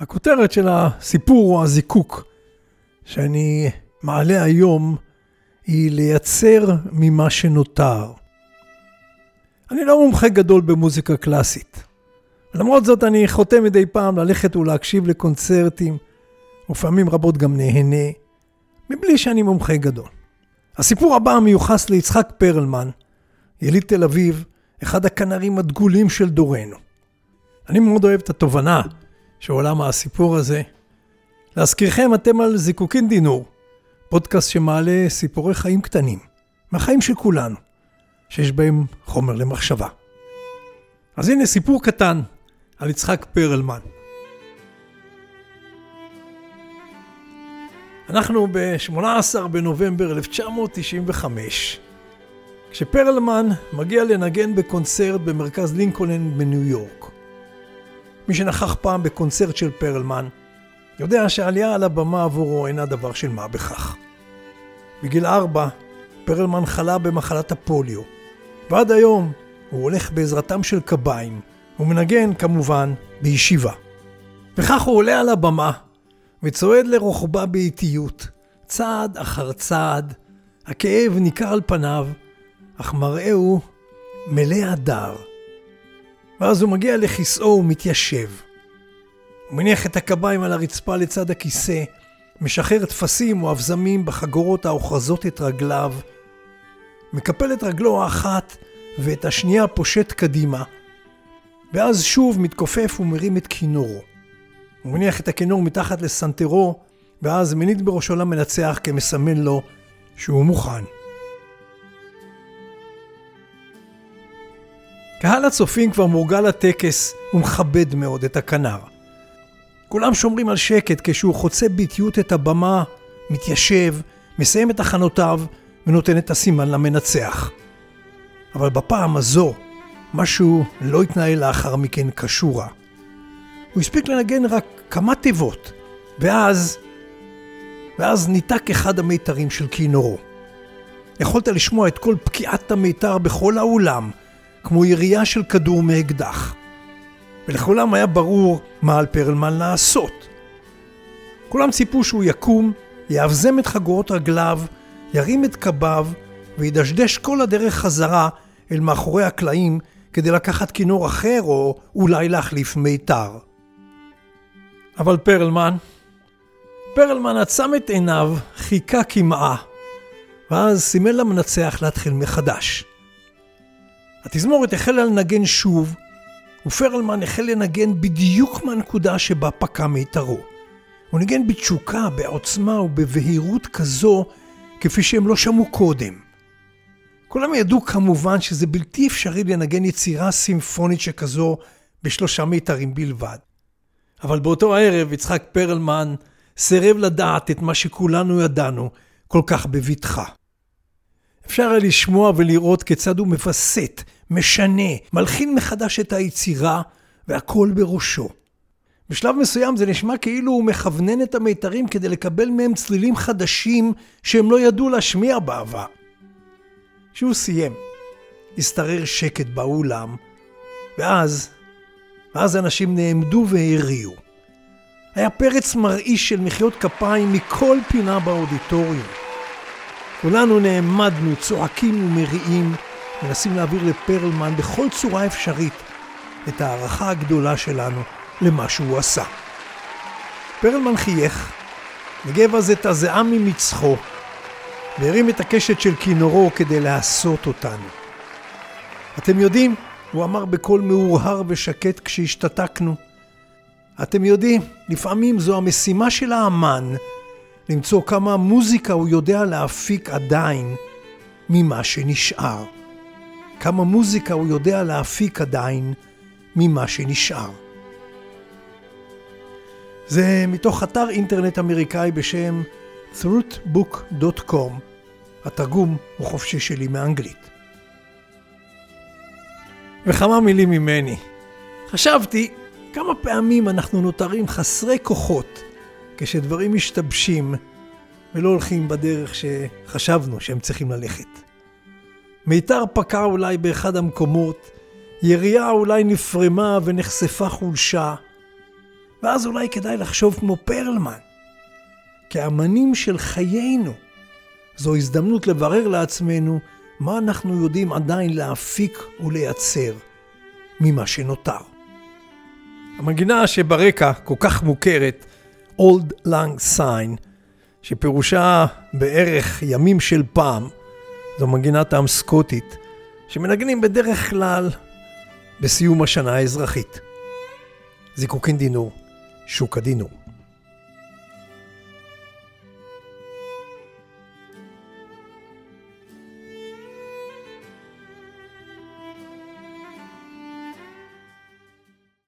הכותרת של הסיפור או הזיקוק שאני מעלה היום היא לייצר ממה שנותר. אני לא מומחה גדול במוזיקה קלאסית. למרות זאת אני חותם מדי פעם ללכת ולהקשיב לקונצרטים, ופעמים רבות גם נהנה, מבלי שאני מומחה גדול. הסיפור הבא מיוחס ליצחק פרלמן, יליד תל אביב, אחד הכנרים הדגולים של דורנו. אני מאוד אוהב את התובנה שעולה מהסיפור הזה. להזכירכם, אתם על זיקוקין דינור, פודקאסט שמעלה סיפורי חיים קטנים, מהחיים של כולנו, שיש בהם חומר למחשבה. אז הנה סיפור קטן על יצחק פרלמן. אנחנו ב-18 בנובמבר 1995, כשפרלמן מגיע לנגן בקונצרט במרכז לינקולן בניו יורק. מי שנכח פעם בקונצרט של פרלמן, יודע שעלייה על הבמה עבורו אינה דבר של מה בכך. בגיל ארבע, פרלמן חלה במחלת הפוליו, ועד היום הוא הולך בעזרתם של קביים, ומנגן כמובן בישיבה. וכך הוא עולה על הבמה, וצועד לרוחבה באיטיות, צעד אחר צעד, הכאב ניכר על פניו, אך מראהו מלא הדר. ואז הוא מגיע לכיסאו ומתיישב. הוא מניח את הקביים על הרצפה לצד הכיסא, משחרר תפסים או אבזמים בחגורות האוחזות את רגליו, מקפל את רגלו האחת ואת השנייה פושט קדימה, ואז שוב מתכופף ומרים את כינורו. הוא מניח את הכינור מתחת לסנטרו, ואז מניד בראשו למנצח כמסמן לו שהוא מוכן. קהל הצופים כבר מורגל לטקס ומכבד מאוד את הכנר. כולם שומרים על שקט כשהוא חוצה באיטיות את הבמה, מתיישב, מסיים את הכנותיו ונותן את הסימן למנצח. אבל בפעם הזו, משהו לא התנהל לאחר מכן כשורה. הוא הספיק לנגן רק כמה תיבות, ואז, ואז ניתק אחד המיתרים של כינורו. יכולת לשמוע את כל פקיעת המיתר בכל האולם, כמו ירייה של כדור מאקדח. ולכולם היה ברור מה על פרלמן לעשות. כולם ציפו שהוא יקום, יאבזם את חגורות רגליו, ירים את קביו וידשדש כל הדרך חזרה אל מאחורי הקלעים כדי לקחת כינור אחר או אולי להחליף מיתר. אבל פרלמן, פרלמן עצם את עיניו, חיכה קמעה, ואז סימן למנצח להתחיל מחדש. התזמורת החלה לנגן שוב, ופרלמן החל לנגן בדיוק מהנקודה שבה פקע מיתרו. הוא ניגן בתשוקה, בעוצמה ובבהירות כזו, כפי שהם לא שמעו קודם. כולם ידעו כמובן שזה בלתי אפשרי לנגן יצירה סימפונית שכזו בשלושה מיתרים בלבד. אבל באותו הערב יצחק פרלמן סירב לדעת את מה שכולנו ידענו כל כך בבטחה. אפשר היה לשמוע ולראות כיצד הוא מווסת, משנה, מלחין מחדש את היצירה, והכל בראשו. בשלב מסוים זה נשמע כאילו הוא מכוונן את המיתרים כדי לקבל מהם צלילים חדשים שהם לא ידעו להשמיע בעבר. כשהוא סיים, השתרר שקט באולם, ואז, ואז אנשים נעמדו והריעו. היה פרץ מרעיש של מחיאות כפיים מכל פינה באודיטוריום. כולנו נעמדנו, צועקים ומריעים, מנסים להעביר לפרלמן בכל צורה אפשרית את ההערכה הגדולה שלנו למה שהוא עשה. פרלמן חייך, ניגב אז את הזיעה ממצחו, והרים את הקשת של כינורו כדי להסות אותנו. אתם יודעים, הוא אמר בקול מאורהר ושקט כשהשתתקנו, אתם יודעים, לפעמים זו המשימה של האמן למצוא כמה מוזיקה הוא יודע להפיק עדיין ממה שנשאר. כמה מוזיקה הוא יודע להפיק עדיין ממה שנשאר. זה מתוך אתר אינטרנט אמריקאי בשם truthbook.com. התרגום הוא חופשי שלי מאנגלית. וכמה מילים ממני. חשבתי כמה פעמים אנחנו נותרים חסרי כוחות כשדברים משתבשים ולא הולכים בדרך שחשבנו שהם צריכים ללכת. מיתר פקע אולי באחד המקומות, ירייה אולי נפרמה ונחשפה חולשה, ואז אולי כדאי לחשוב כמו פרלמן. כאמנים של חיינו, זו הזדמנות לברר לעצמנו מה אנחנו יודעים עדיין להפיק ולייצר ממה שנותר. המנגינה שברקע כל כך מוכרת, Old Lang Syne, שפירושה בערך ימים של פעם, זו מנגינת עם סקוטית, שמנגנים בדרך כלל בסיום השנה האזרחית. זיקוקין דינור, שוק הדינור.